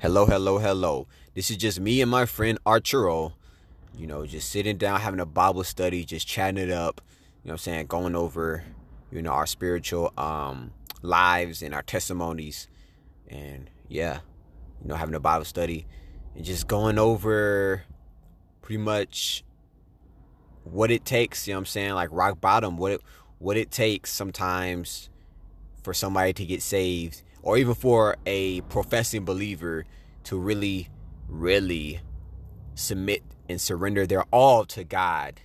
Hello, hello, hello. This is just me and my friend Arturo. You know, just sitting down, having a Bible study, just chatting it up. You know what I'm saying? Going over, you know, our spiritual um lives and our testimonies. And yeah, you know, having a Bible study and just going over pretty much what it takes, you know what I'm saying? Like rock bottom, what it what it takes sometimes for somebody to get saved or even for a professing believer to really really submit and surrender their all to God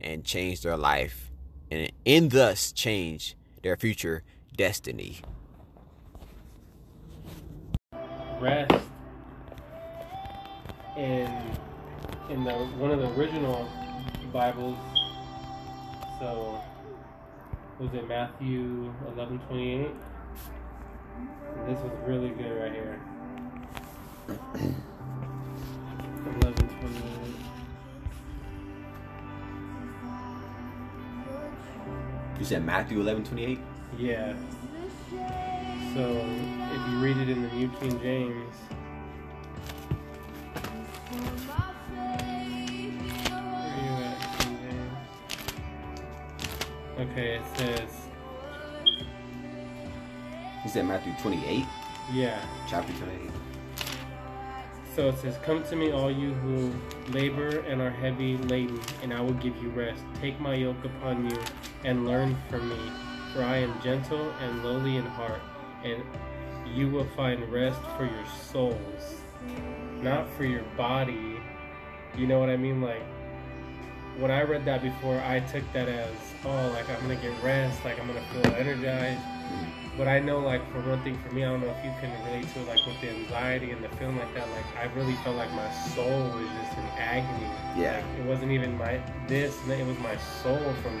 and change their life and in thus change their future destiny. Rest in in the one of the original Bibles. So was it Matthew eleven twenty eight? This was really good right here. Eleven twenty eight. You said Matthew 11:28? Yeah. So if you read it in the New King James, where are you at, King James? Okay, it says, said Matthew 28, yeah. chapter 28. So it says, Come to me, all you who labor and are heavy laden, and I will give you rest. Take my yoke upon you and learn from me, for I am gentle and lowly in heart, and you will find rest for your souls, not for your body. You know what I mean? Like, when I read that before, I took that as, oh, like I'm gonna get rest, like I'm gonna feel energized. Mm-hmm. But I know, like, for one thing, for me, I don't know if you can relate to it, like, with the anxiety and the feeling like that. Like, I really felt like my soul was just in agony. Yeah. Like, it wasn't even my this, it was my soul from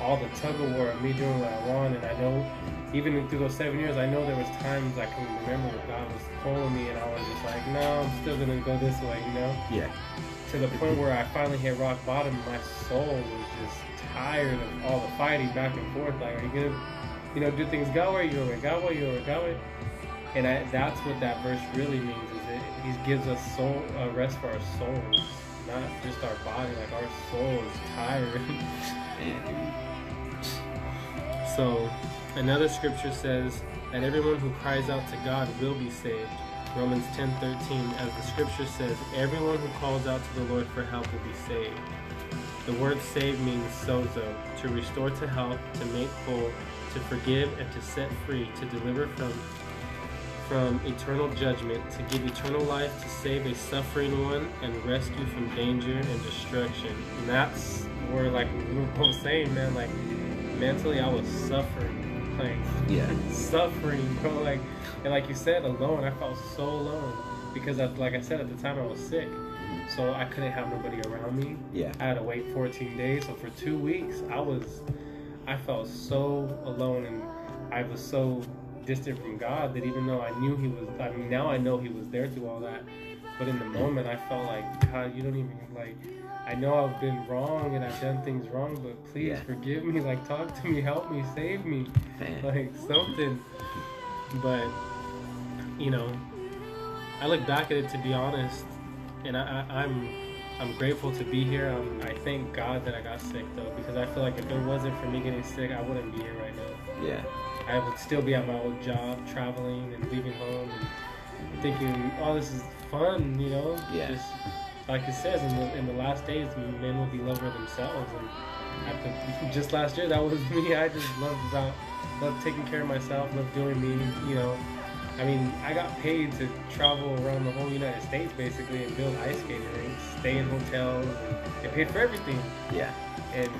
all the tug of war of me doing what I want. And I know, even through those seven years, I know there was times I can remember where God was pulling me, and I was just like, no, I'm still gonna go this way, you know Yeah. to the point where I finally hit rock bottom. My soul was just tired of all the fighting back and forth. Like, are you gonna, you know, do things way, God way? And I, that's what that verse really means. Is it He gives us soul uh, rest for our souls, not just our body. Like our soul is tired. So, another scripture says that everyone who cries out to God will be saved. Romans 10:13, as the scripture says, everyone who calls out to the Lord for help will be saved. The word save means sozo, to restore to health, to make whole, to forgive and to set free, to deliver from from eternal judgment, to give eternal life, to save a suffering one, and rescue from danger and destruction. And that's where, like we were both saying, man, like mentally I was suffering, like Yeah. suffering, bro. Like and like you said, alone. I felt so alone because, I, like I said, at the time I was sick, so I couldn't have nobody around me. Yeah. I had to wait 14 days. So for two weeks, I was, I felt so alone, and I was so distant from God that even though I knew He was, I mean, now I know He was there through all that, but in the mm-hmm. moment, I felt like God, you don't even like. I know I've been wrong and I've done things wrong, but please Yeah. forgive me. Like, talk to me, help me, save me, Man. like something. But you know, I look back at it to be honest, and I, I, I'm I'm grateful to be here. Um, I thank God that I got sick though, because I feel like if it wasn't for me getting sick, I wouldn't be here right now. Yeah. I would still be at my old job, traveling and leaving home, and thinking, "Oh, this is fun," you know. Yeah. Just like it says in the in the last days, men will be lover of themselves, and the, just last year, that was me. I just loved about loved taking care of myself, loved doing me, you know. I mean, I got paid to travel around the whole United States basically and build ice skating rinks, stay in hotels, and they paid for everything. Yeah. And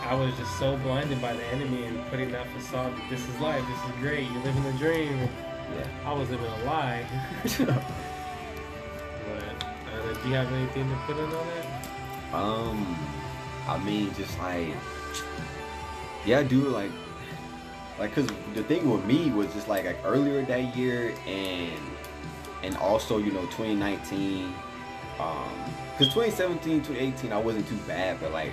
I was just so blinded by the enemy and putting that facade that this is life, this is great, you're living the dream. Yeah. I was living a lie. but uh, do you have anything to put in on that? Um, I mean, just like, yeah, dude, like, like, cause the thing with me was just like, like earlier that year, and and also you know 2019, um, cause 2017, 2018, I wasn't too bad, but like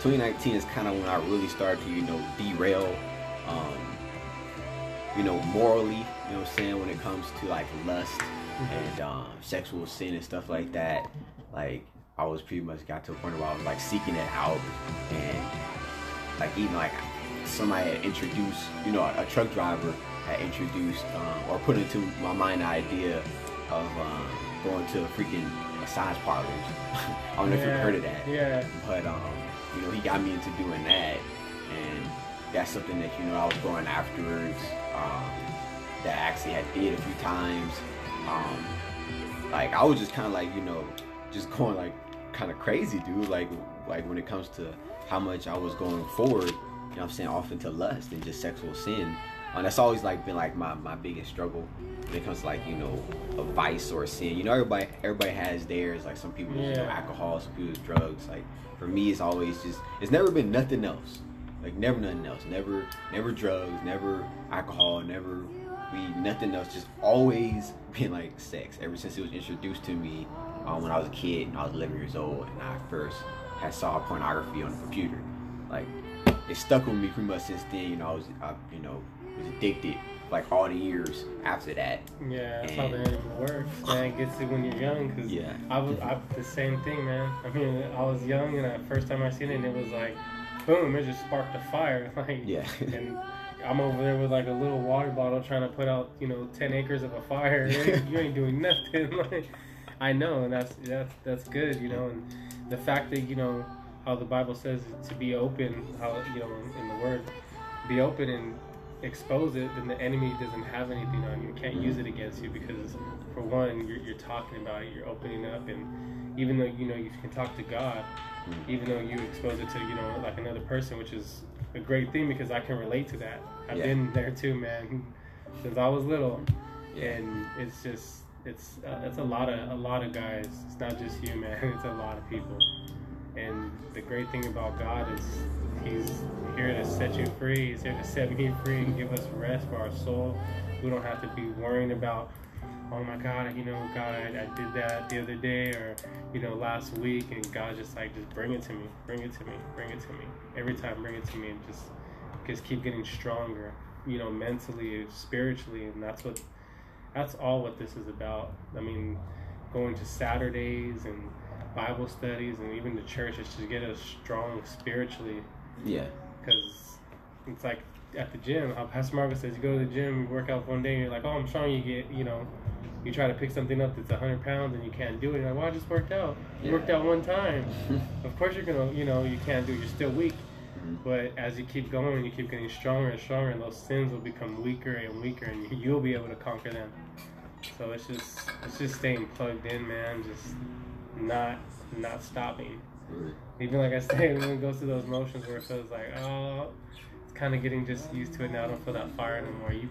2019 is kind of when I really started to you know derail, um, you know, morally, you know what I'm saying, when it comes to like lust and um, sexual sin and stuff like that, like I was pretty much got to a point where I was like seeking it out and like even like somebody had introduced, you know, a, a truck driver had introduced um, or put into my mind the idea of um, going to a freaking massage parlors. I don't know if you've heard of that. Yeah. But um, you know, he got me into doing that, and that's something that you know I was going afterwards. Um, that I actually had did a few times. Um, like I was just kind of like you know, just going like kind of crazy, dude. Like like when it comes to how much I was going forward, you know, what I'm saying off into lust and just sexual sin. And that's always like been like my, my biggest struggle when it comes to like you know a vice or a sin. You know everybody everybody has theirs. Like some people use you know, alcohol, some people use drugs. Like for me, it's always just it's never been nothing else. Like never nothing else. Never never drugs. Never alcohol. Never weed. Nothing else. Just always been like sex. Ever since it was introduced to me um, when I was a kid and I was 11 years old and I first had saw pornography on the computer. Like it stuck with me pretty much since then. You know I was I, you know was addicted like all the years after that. Yeah, that's how the And- enemy works. Man, it gets you when you're young. Cause Yeah. I was I, the same thing, man. I mean, I was young, and the first time I seen it, it was like, boom! It just sparked a fire. Like, Yeah. and I'm over there with like a little water bottle trying to put out, you know, ten acres of a fire. You ain't, you ain't doing nothing. like, I know, and that's that's that's good, you know. And the fact that you know how the Bible says to be open, how you know in the Word, be open and expose it, then the enemy doesn't have anything on you. Can't use it against you because, for one, you're, you're talking about it, you're opening up, and even though you know you can talk to God, even though you expose it to you know like another person, which is a great thing because I can relate to that. I've Yeah. been there too, man, since I was little, Yeah. and it's just it's uh, it's a lot of a lot of guys. It's not just you, man. It's a lot of people. And the great thing about God is He's here to set you free. He's here to set me free and give us rest for our soul. We don't have to be worrying about, oh my God, you know, God, I, did that the other day or, you know, last week. And God just like, just bring it to me, bring it to me, bring it to me. Every time, bring it to me and just, just keep getting stronger, you know, mentally, spiritually. And that's what, that's all what this is about. I mean, going to Saturdays and Bible studies and even the church is to get us strong spiritually. Yeah. because it's like at the gym how pastor marvin says you go to the gym you work out one day and you're like oh i'm strong you get you know you try to pick something up that's 100 pounds and you can't do it. You're like well i just worked out. You Yeah. worked out one time. Of course you're gonna you know you can't do it. You're still weak. Mhm. but as you keep going you keep getting stronger and stronger and those sins will become weaker and weaker and you'll be able to conquer them. So it's just it's just staying plugged in man. Just not not stopping even like I say, when it goes through those motions where it feels like, oh, it's kind of getting just used to it now. I don't feel that fire anymore. You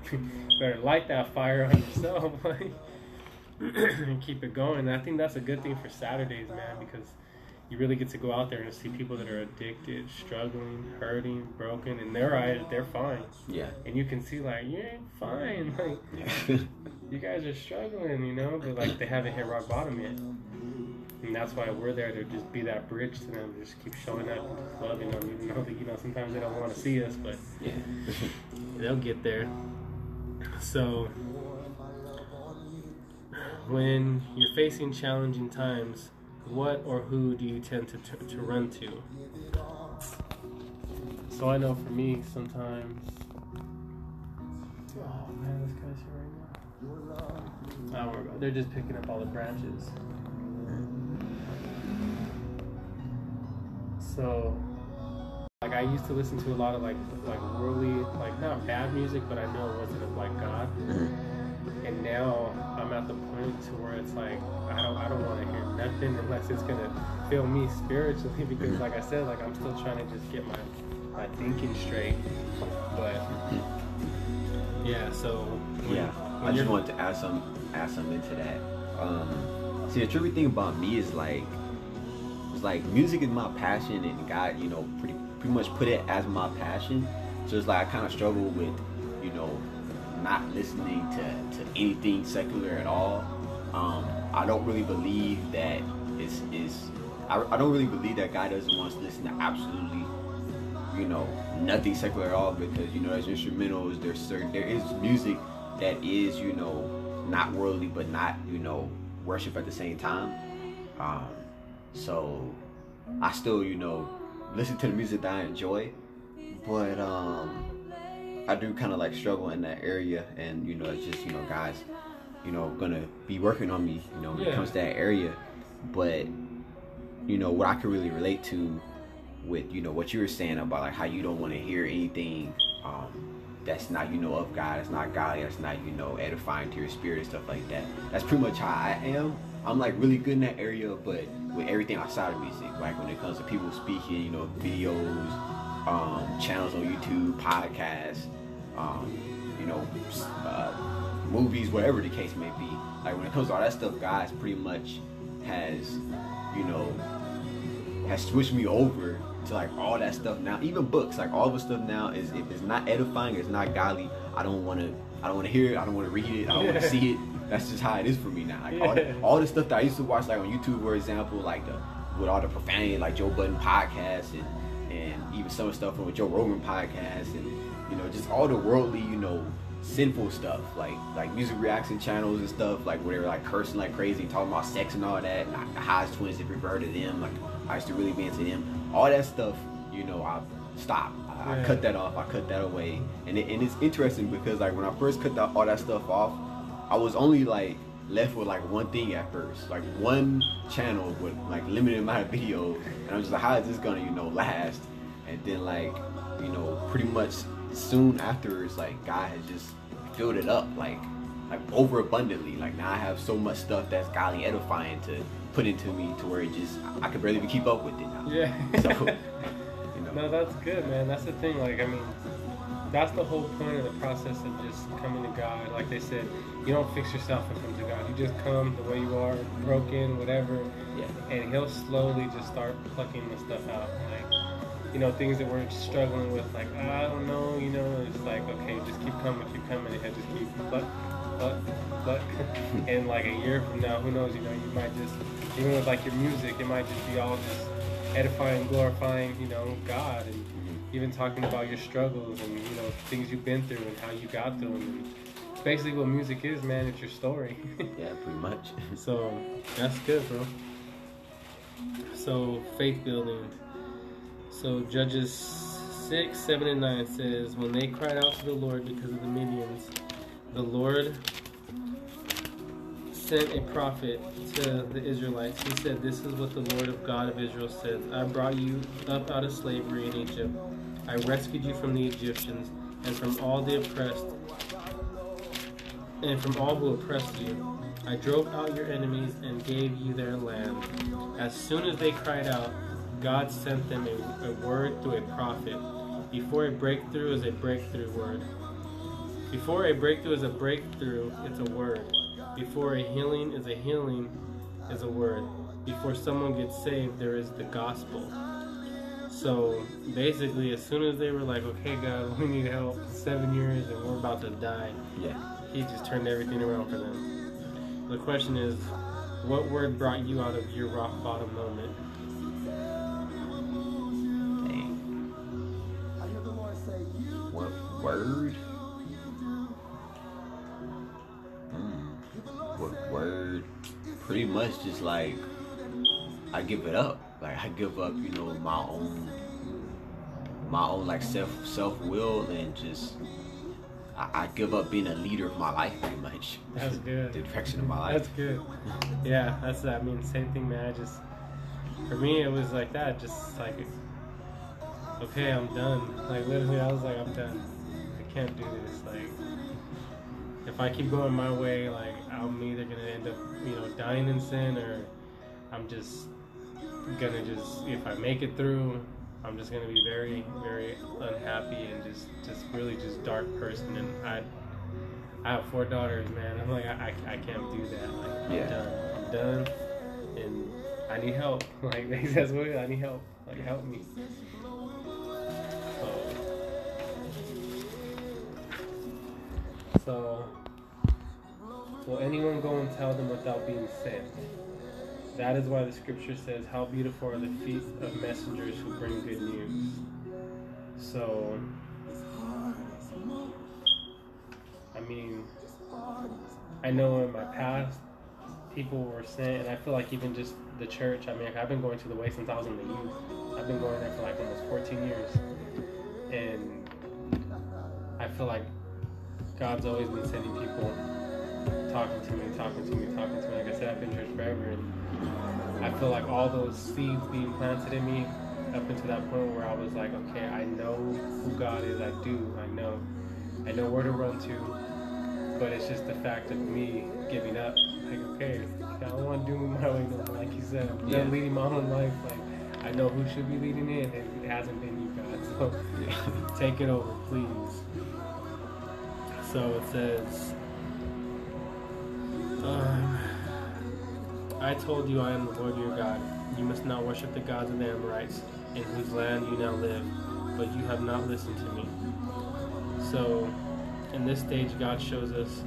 better light that fire on yourself, like, and keep it going. And I think that's a good thing for Saturdays, man, because you really get to go out there and see people that are addicted, struggling, hurting, broken. In their eyes, they're fine, Yeah. and you can see like, you ain't fine, like you guys are struggling, you know, but like they haven't hit rock bottom yet. And that's why we're there to just be that bridge to them, just keep showing up, loving them, even though that, you know sometimes they don't want to see us, but yeah. they'll get there. So when you're facing challenging times, what or who do you tend to to, to run to? So I know for me sometimes. Oh man, this guy's here right now. I don't worry about it. They're just picking up all the branches. So, like, I used to listen to a lot of like, like worldly, like not bad music, but I know it wasn't of like God. And now I'm at the point to where it's like I don't, I don't want to hear nothing unless it's gonna fill me spiritually. Because, like I said, like I'm still trying to just get my, my thinking straight. But yeah, so when- Yeah, when I just wanted to add some add something to that. Um, see, the tricky thing about me is like, it's like music is my passion, and God, you know, pretty pretty much put it as my passion. So it's like I kind of struggle with, you know, not listening to, to anything secular at all. Um, I don't really believe that it's is I, I don't really believe that God doesn't want us to listen to absolutely you know, nothing secular at all because you know there's instrumentals, there's certain there is music that is you know not worldly but not you know worship at the same time. Um, so I still you know listen to the music that I enjoy, but um, I do kind of like struggle in that area, and you know it's just you know guys, you know gonna be working on me you know when Yeah. it comes to that area, but you know what I can really relate to with you know what you were saying about like how you don't want to hear anything um, that's not you know of God, that's not godly, that's not you know edifying to your spirit and stuff like that. That's pretty much how I am. I'm like really good in that area, but with everything outside of music, like when it comes to people speaking, you know, videos, um, channels on YouTube, podcasts, um, you know, uh, movies, whatever the case may be. Like when it comes to all that stuff, God's pretty much has, you know, has switched me over to like all that stuff now. Even books, like all the stuff now is if it's not edifying, it's not godly. I don't want to. I don't want to hear it. I don't want to read it. I don't want to see it. That's just how it is for me now. Like all, the, all the stuff that I used to watch, like on YouTube, for example, like the with all the profanity, like Joe Budden podcast and and even some stuff from Joe Rogan podcast and you know just all the worldly, you know, sinful stuff like like music reaction channels and stuff like where they were like cursing like crazy, talking about sex and all that. And like, the Haas twins, if you've heard of them, like I used to really be into them. All that stuff, you know, I stopped. I, I cut that off. I cut that away. And it, and it's interesting because like when I first cut that, all that stuff off, I was only like left with like one thing at first, like one channel with like limited amount of videos, and I'm just like, how is this gonna you know last? And then like you know pretty much soon afterwards, like God has just filled it up like like overabundantly. Like now I have so much stuff that's godly edifying to put into me to where it just I could barely even keep up with it now. Yeah. So you know. No, that's good, man. That's the thing. Like, I mean, that's the whole point of the process of just coming to God. Like they said, you don't fix yourself and come to God. You just come the way you are, broken, whatever, Yeah. and He'll slowly just start plucking the stuff out. Like, you know, things that we're struggling with, like, oh, I don't know, you know, it's like, okay, just keep coming, keep coming, and just keep pluck, pluck, pluck. and like a year from now, who knows, you know, you might just, even with like your music, it might just be all just edifying, glorifying, you know, God, and mm-hmm. even talking about your struggles and you know things you've been through and how you got through them. And it's basically what music is, man. It's your story. Yeah, pretty much. so that's good, bro. So faith building. So Judges six, seven, and nine says, when they cried out to the Lord because of the Midians, the Lord sent a prophet to the Israelites. He said, This is what the Lord of God of Israel says I brought you up out of slavery in Egypt. I rescued you from the Egyptians and from all the oppressed and from all who oppressed you. I drove out your enemies and gave you their land. As soon as they cried out, God sent them a, a word through a prophet. Before a breakthrough is a breakthrough word. Before a breakthrough is a breakthrough, it's a word. Before a healing is a healing, is a word. Before someone gets saved, there is the gospel. So basically, as soon as they were like, okay, God, we need help, seven years and we're about to die, Yeah. he just turned everything around for them. The question is, what word brought you out of your rock bottom moment? Word? Hmm. What word? Pretty much just like I give it up. Like I give up, you know, my own my own like self self will and just I, I give up being a leader of my life pretty much. That's good. the direction of my life. That's good. Yeah, that's I mean, same thing, man. I just for me, it was like that. Just like, okay, I'm done. Like literally, I was like, I'm done. I can't do this. Like, if I keep going my way, like I'm either gonna end up, you know, dying in sin, or I'm just gonna just if I make it through. I'm just gonna be very, very unhappy and just, just really just dark person. And I, I have four daughters, man. I'm like, I, I, I can't do that. Like, I'm Yeah. done. I'm done, and I need help. Like that's what. I need help. Like help me. So, so will anyone go and tell them without being sent? That is why the scripture says, "How beautiful are the feet of messengers who bring good news." So, I mean, I know in my past, people were saying, and I feel like even just the church, I mean, I've been going to the way since I was in the youth. I've been going there for like almost 14 years. And I feel like God's always been sending people talking to me, talking to me, talking to me. Like I said, I've been in church forever. And I feel like all those seeds being planted in me up until that point where I was like, okay, I know who God is. I do. I know. I know where to run to. But it's just the fact of me giving up. Like, okay, I don't want to do my way no more. Like you said, I'm Yeah. leading my own life. Like, I know who should be leading it, and it hasn't been you guys. So Yeah. take it over, please. So it says, um, I told you I am the Lord your God. You must not worship the gods of the Amorites, in whose land you now live, but you have not listened to me. So, in this stage, God shows us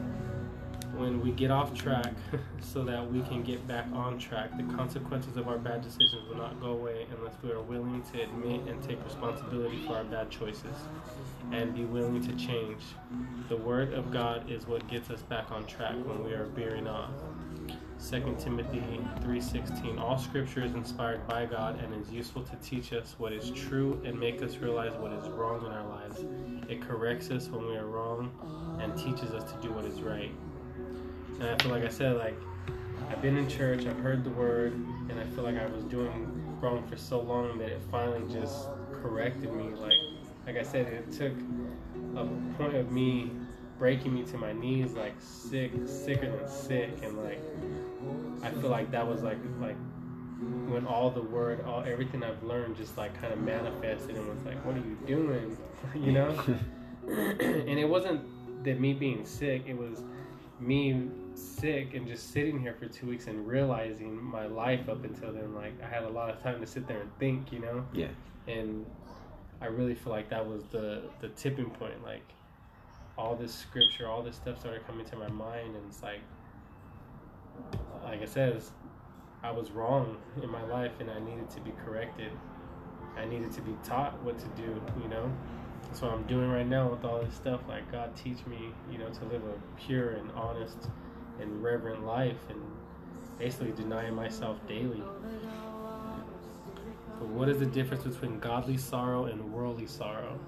when we get off track so that we can get back on track, the consequences of our bad decisions will not go away unless we are willing to admit and take responsibility for our bad choices and be willing to change. The Word of God is what gets us back on track when we are veering off. 2 Timothy 3:16 All scripture is inspired by God and is useful to teach us what is true and make us realize what is wrong in our lives. It corrects us when we are wrong and teaches us to do what is right. And I feel like I said like I've been in church, I've heard the word, and I feel like I was doing wrong for so long that it finally just corrected me. Like like I said, it took a point of me breaking me to my knees, like sick, sicker than sick, and like I feel like that was like like when all the word, all everything I've learned just like kind of manifested and was like, what are you doing? you know? and it wasn't that me being sick, it was me sick and just sitting here for two weeks and realizing my life up until then. Like I had a lot of time to sit there and think, you know? Yeah. And I really feel like that was the the tipping point. Like all this scripture, all this stuff started coming to my mind, and it's like, like I said, I was wrong in my life, and I needed to be corrected. I needed to be taught what to do, you know. That's what I'm doing right now with all this stuff. Like God, teach me, you know, to live a pure and honest and reverent life, and basically denying myself daily. But what is the difference between godly sorrow and worldly sorrow?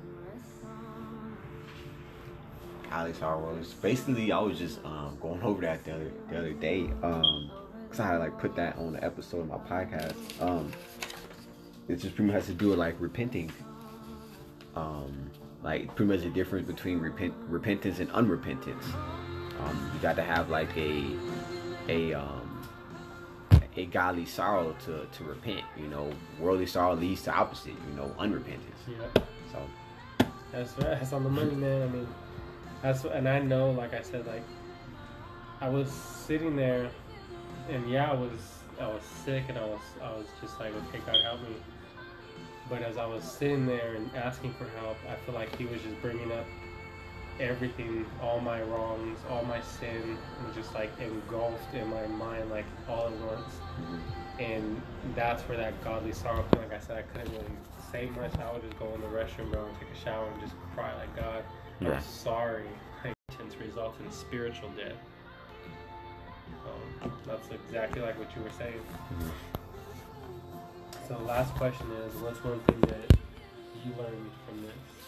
Alex Harwell's. Basically, I was just um, going over that the other the other day. Um, cause I had like put that on the episode of my podcast. Um, it just pretty much has to do with like repenting. Um, like pretty much the difference between repent repentance and unrepentance. Um, you got to have like a a um a godly sorrow to to repent. You know, worldly sorrow leads to opposite. You know, unrepentance. Yeah. So That's right. That's on the money, man. I mean, that's and I know, like I said, like I was sitting there, and yeah, I was I was sick, and I was I was just like, okay, God help me. But as I was sitting there and asking for help, I feel like He was just bringing up everything, all my wrongs, all my sin, was just like engulfed in my mind, like all at once. And that's where that godly sorrow came. Like I said, I couldn't really say much. I would just go in the restroom, bro, and take a shower and just cry like God. Yeah. I'm sorry. Like, repentance results in spiritual death. Um, that's exactly like what you were saying. So, last question is what's one thing that you learned from this?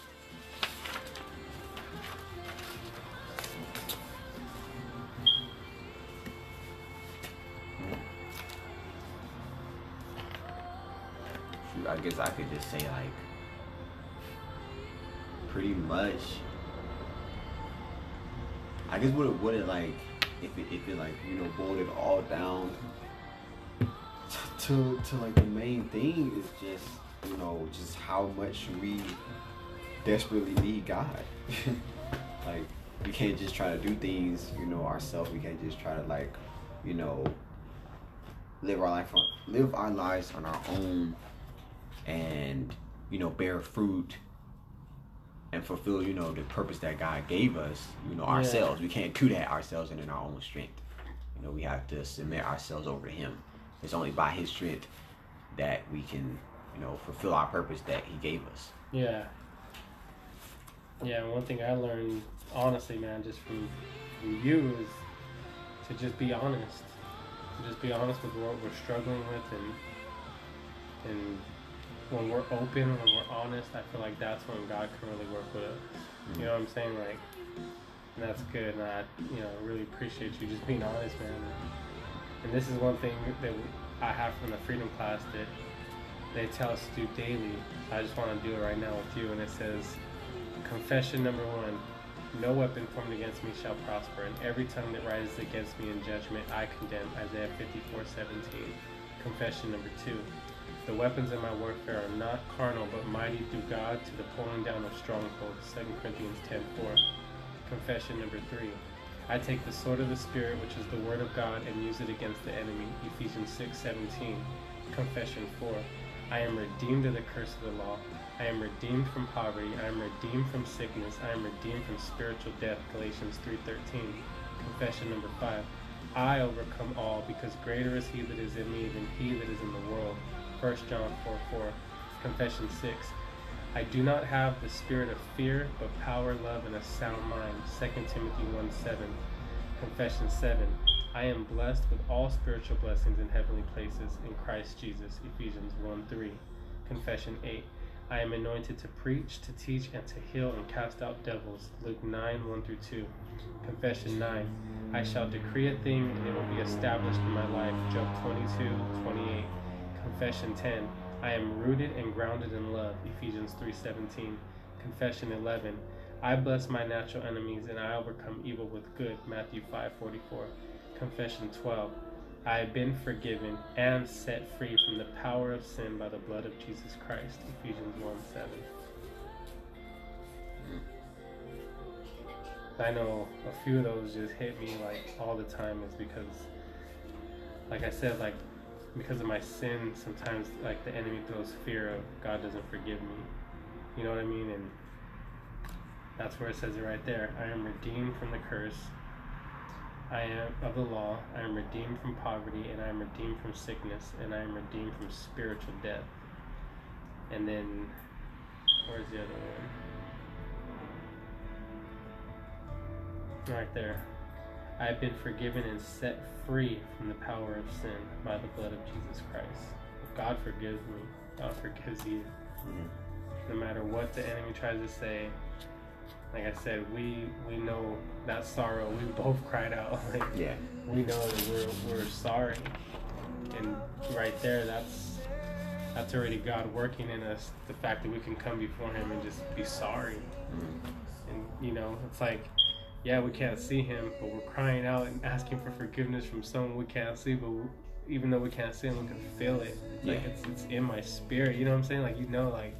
Guess I could just say like pretty much. I guess what it would it like if it if it like you know boiled it all down to to like the main thing is just you know just how much we desperately need God. like we can't just try to do things you know ourselves. We can't just try to like you know live our life on live our lives on our own and you know bear fruit and fulfill you know the purpose that God gave us you know Yeah. ourselves we can't do that ourselves and in our own strength you know we have to submit ourselves over to him it's only by his strength that we can you know fulfill our purpose that he gave us Yeah. Yeah, one thing I learned, honestly, man, just from, from you is to just be honest. To just be honest with what we're struggling with and and when we're open, when we're honest, I feel like that's when God can really work with us. You know what I'm saying? Like, that's good. And I, you know, really appreciate you just being honest, man. And this is one thing that I have from the freedom class that they tell us to do daily. I just want to do it right now with you. And it says, confession number one no weapon formed against me shall prosper, and every tongue that rises against me in judgment I condemn. Isaiah 54 17. Confession number two. The weapons of my warfare are not carnal, but mighty through God to the pulling down of strongholds. 2 Corinthians 10 4. Confession number three. I take the sword of the Spirit, which is the word of God, and use it against the enemy. Ephesians 6 17. Confession 4. I am redeemed of the curse of the law. I am redeemed from poverty. I am redeemed from sickness. I am redeemed from spiritual death. Galatians 3:13. Confession number 5. I overcome all because greater is he that is in me than he that is in the world. 1 John 4 4. Confession 6. I do not have the spirit of fear, but power, love, and a sound mind. 2 Timothy 1 7. Confession 7. I am blessed with all spiritual blessings in heavenly places in Christ Jesus. Ephesians 1 3. Confession 8. I am anointed to preach, to teach, and to heal and cast out devils. Luke 9 1 through 2. Confession 9. I shall decree a thing, and it will be established in my life. Job 22 28. Confession 10. I am rooted and grounded in love. Ephesians 3:17. Confession 11. I bless my natural enemies and I overcome evil with good. Matthew 5:44. Confession 12. I have been forgiven and set free from the power of sin by the blood of Jesus Christ. Ephesians 1 7. I know a few of those just hit me like all the time is because like I said, like because of my sin, sometimes like the enemy throws fear of God doesn't forgive me. You know what I mean? And that's where it says it right there. I am redeemed from the curse. I am of the law. I am redeemed from poverty, and I am redeemed from sickness, and I am redeemed from spiritual death. And then, where's the other one? Right there. I have been forgiven and set free from the power of sin by the blood of Jesus Christ. If God forgives me, God forgives you. Mm-hmm. No matter what the enemy tries to say, like I said, we we know that sorrow. We both cried out. Like, yeah. We know that we're we're sorry, and right there, that's that's already God working in us. The fact that we can come before Him and just be sorry, mm-hmm. and you know, it's like yeah, we can't see him, but we're crying out and asking for forgiveness from someone we can't see. But even though we can't see him, we can feel it. Like yeah. it's it's in my spirit. You know what I'm saying? Like you know, like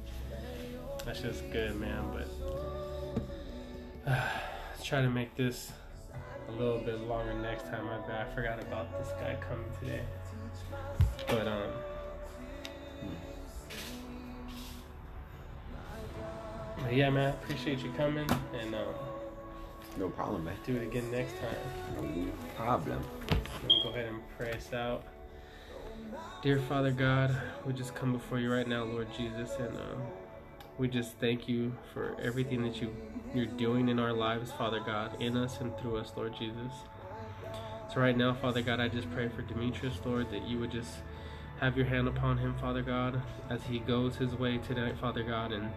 that's just good, man. But uh, let's try to make this a little bit longer next time. I I forgot about this guy coming today. But um. But yeah, man, appreciate you coming and um. No problem, man. Do it again next time. No problem. We'll go ahead and pray us out. Dear Father God, we just come before you right now, Lord Jesus, and um, we just thank you for everything that you you're doing in our lives, Father God, in us and through us, Lord Jesus. So right now, Father God, I just pray for Demetrius, Lord, that you would just have your hand upon him, Father God, as he goes his way tonight, Father God, and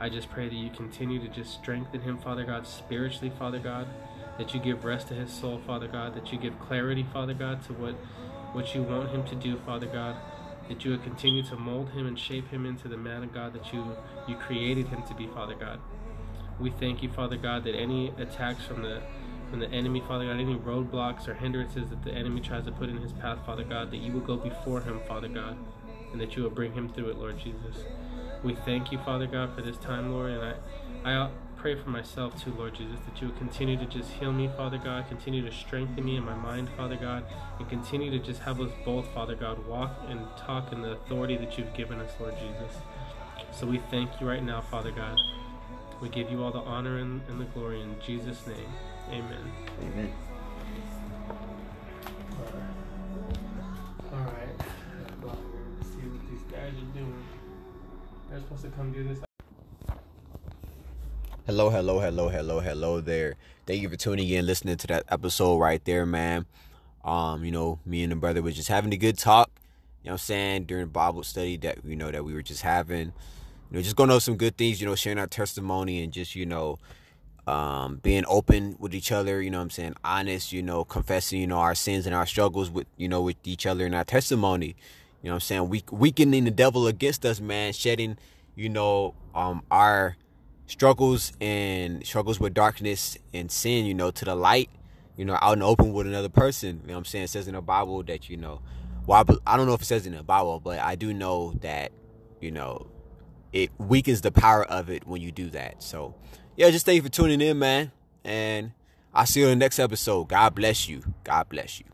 I just pray that you continue to just strengthen him, Father God, spiritually, Father God, that you give rest to his soul, Father God, that you give clarity, Father God, to what, what you want him to do, Father God, that you would continue to mold him and shape him into the man of God that you, you created him to be, Father God. We thank you, Father God, that any attacks from the from the enemy, Father God, any roadblocks or hindrances that the enemy tries to put in his path, Father God, that you will go before him, Father God, and that you will bring him through it, Lord Jesus. We thank you, Father God, for this time, Lord, and I, I pray for myself too, Lord Jesus, that you would continue to just heal me, Father God, continue to strengthen me in my mind, Father God, and continue to just have us both, Father God, walk and talk in the authority that you've given us, Lord Jesus. So we thank you right now, Father God. We give you all the honor and, and the glory in Jesus' name. Amen. Amen. They're supposed to come do this. Hello, hello, hello, hello, hello there. Thank you for tuning in, listening to that episode right there, man. Um, you know, me and the brother was just having a good talk, you know what I'm saying, during Bible study that you know that we were just having. You know, just going over some good things, you know, sharing our testimony and just, you know, um, being open with each other, you know what I'm saying, honest, you know, confessing, you know, our sins and our struggles with, you know, with each other and our testimony. You know what I'm saying? Weak, weakening the devil against us, man, shedding, you know, um, our struggles and struggles with darkness and sin, you know, to the light, you know, out in the open with another person. You know what I'm saying? It says in the Bible that, you know, well, I don't know if it says in the Bible, but I do know that, you know, it weakens the power of it when you do that. So, yeah, just thank you for tuning in, man. And I'll see you in the next episode. God bless you. God bless you.